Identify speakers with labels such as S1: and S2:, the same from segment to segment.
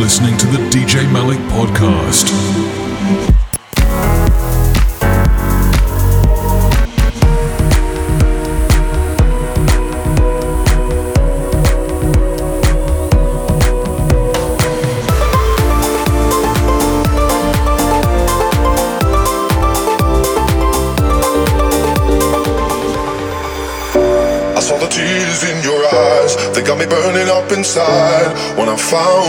S1: listening to the DJ Malik Podcast.
S2: As though the tears in your eyes they got me burning up inside when i saw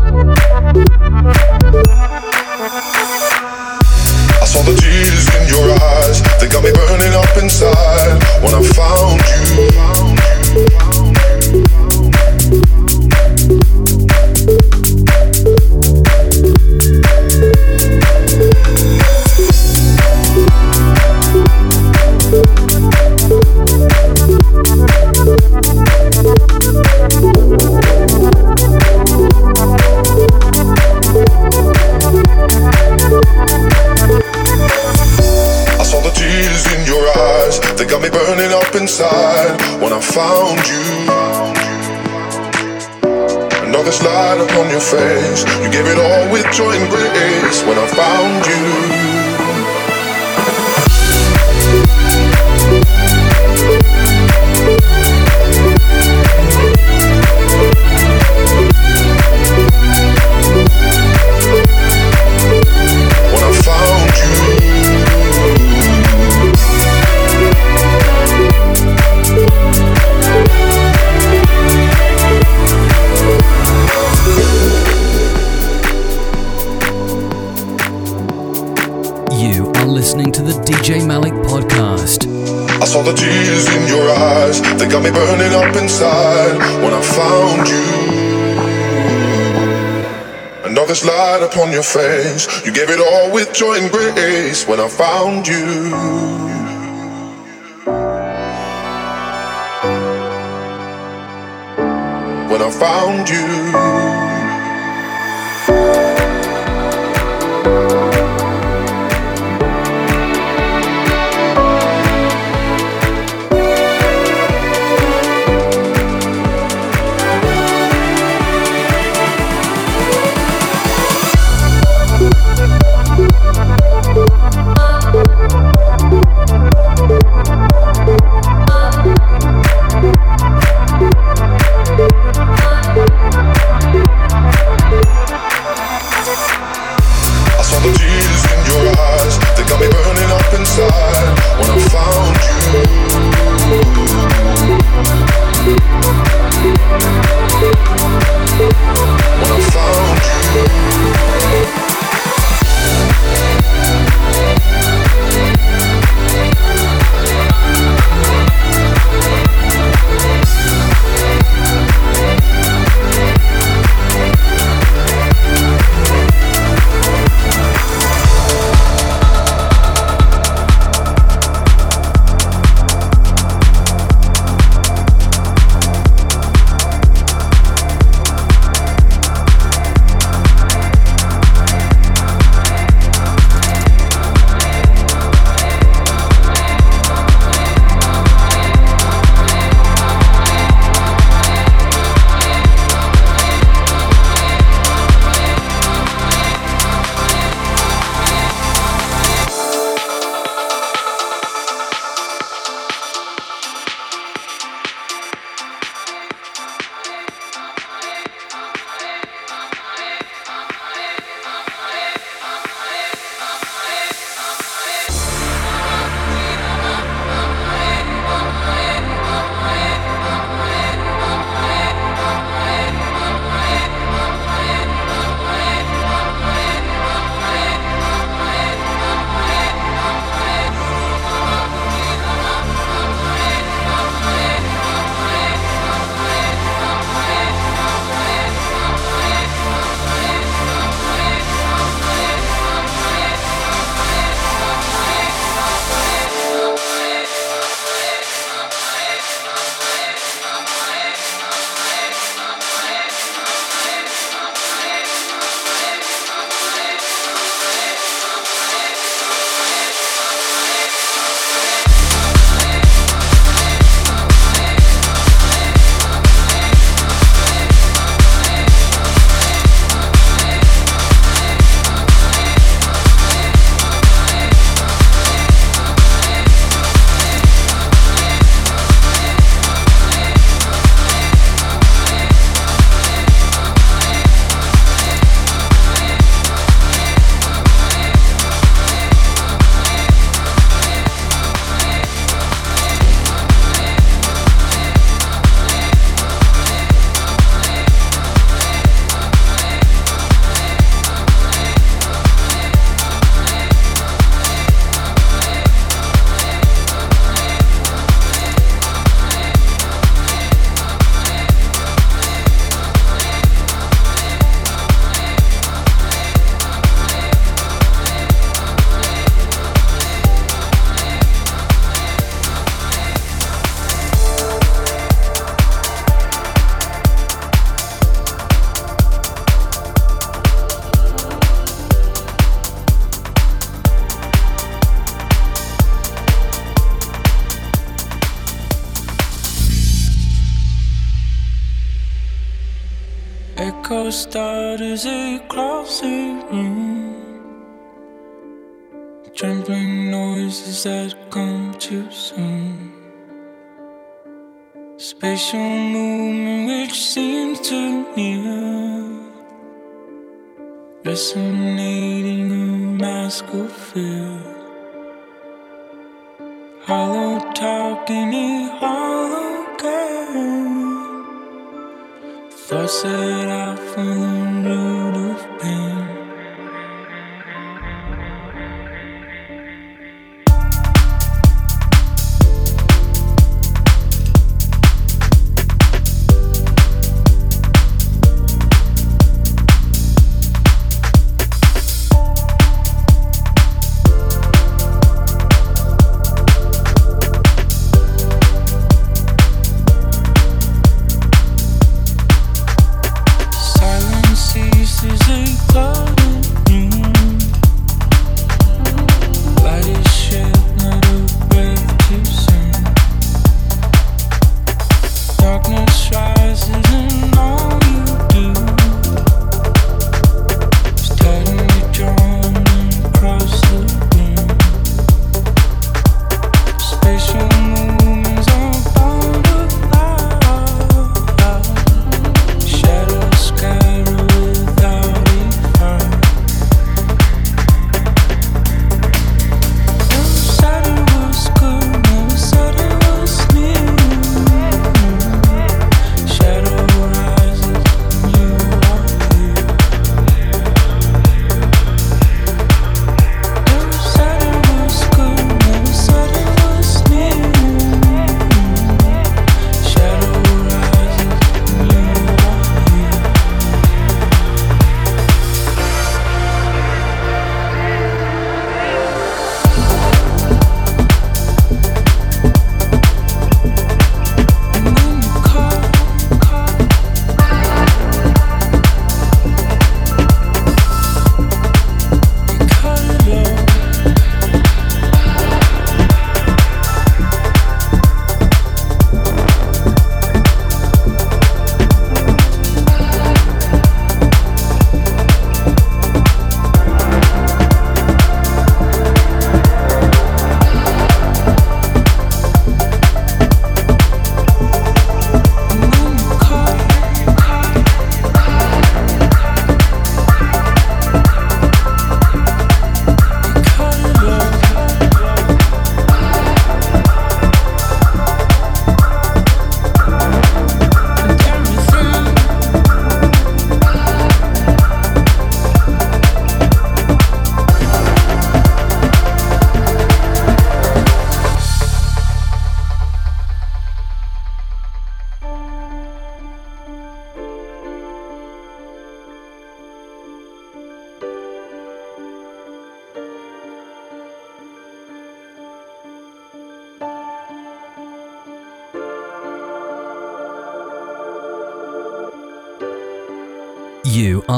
S3: Malik Podcast.
S2: I saw the tears in your eyes, they got me burning up inside when I found you. And all this light upon your face, you gave it all with joy and grace when I found you. When I found you.
S4: Started as across the room. Trembling noises that come too soon. Spatial movement which seems too near. Resonating a mask of fear. Hollow talking in hollow game. Thoughts that I follow road of pain.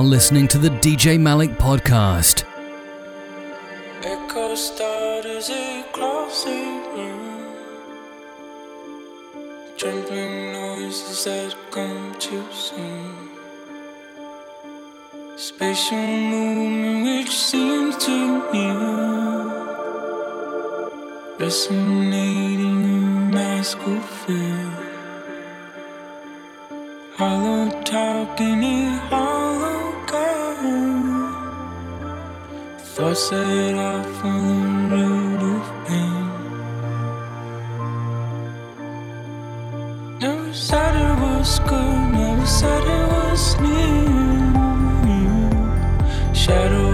S3: Listening to the DJ Malik podcast.
S4: Echo. Trembling noises that come too soon. Spatial movement which seems near. Resonating a mask of fear. Hollow in hollow Thoughts set off on the road of pain. Never said it was good, never said it was new. Shadow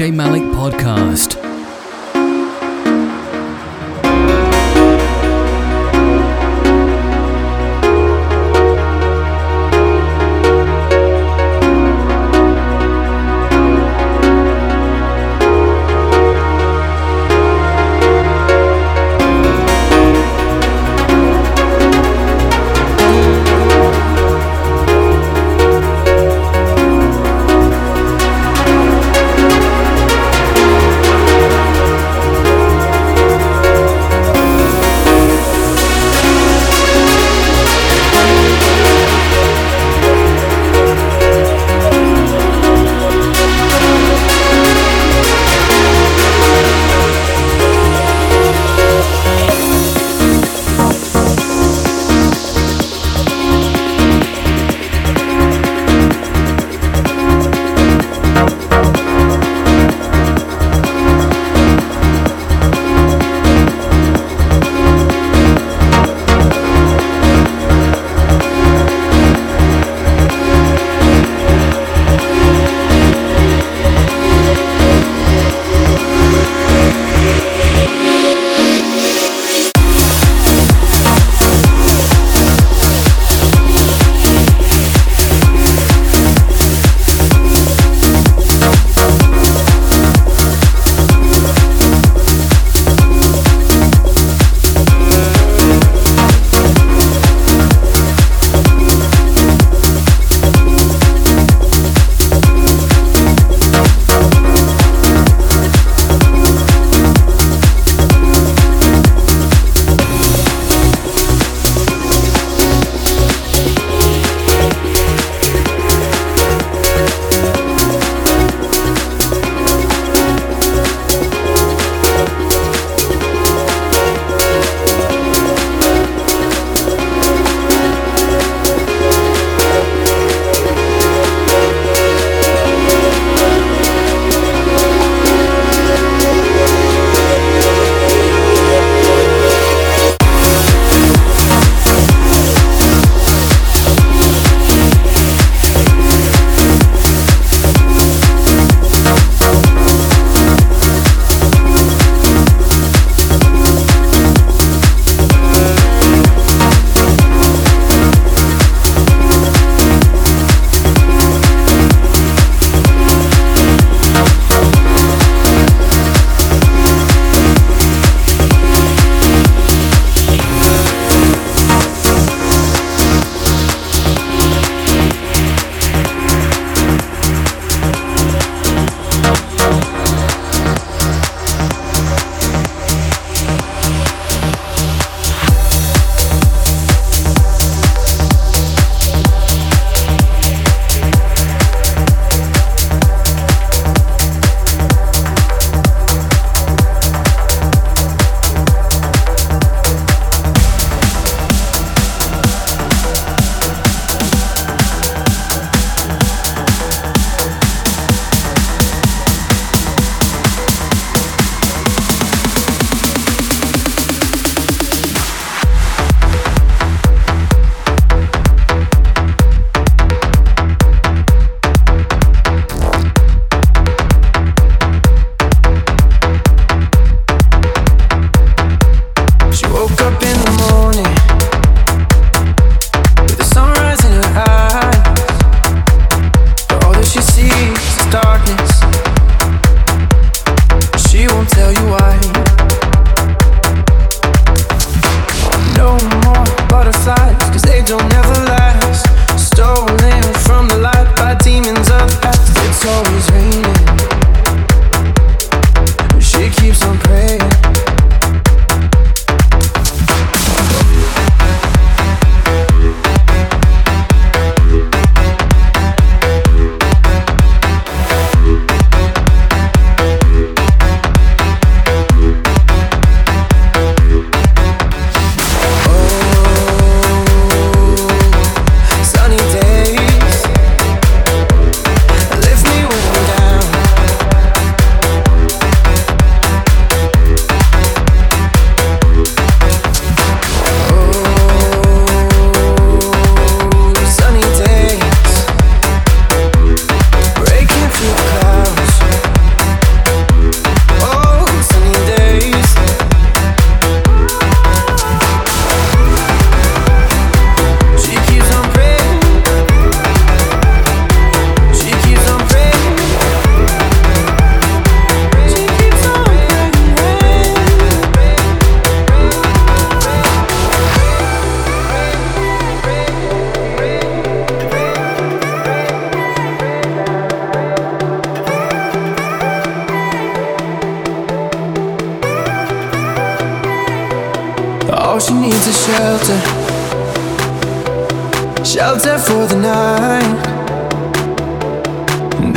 S3: DJ Malik Podcast.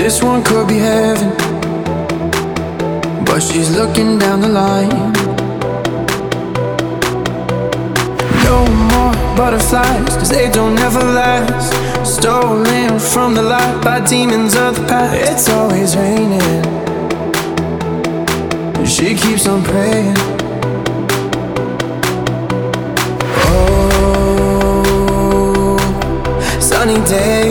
S4: This one could be heaven, but she's looking down the line. No more butterflies, cause they don't ever last. Stolen from the light by demons of the past. It's always raining. She keeps on praying. Oh, sunny days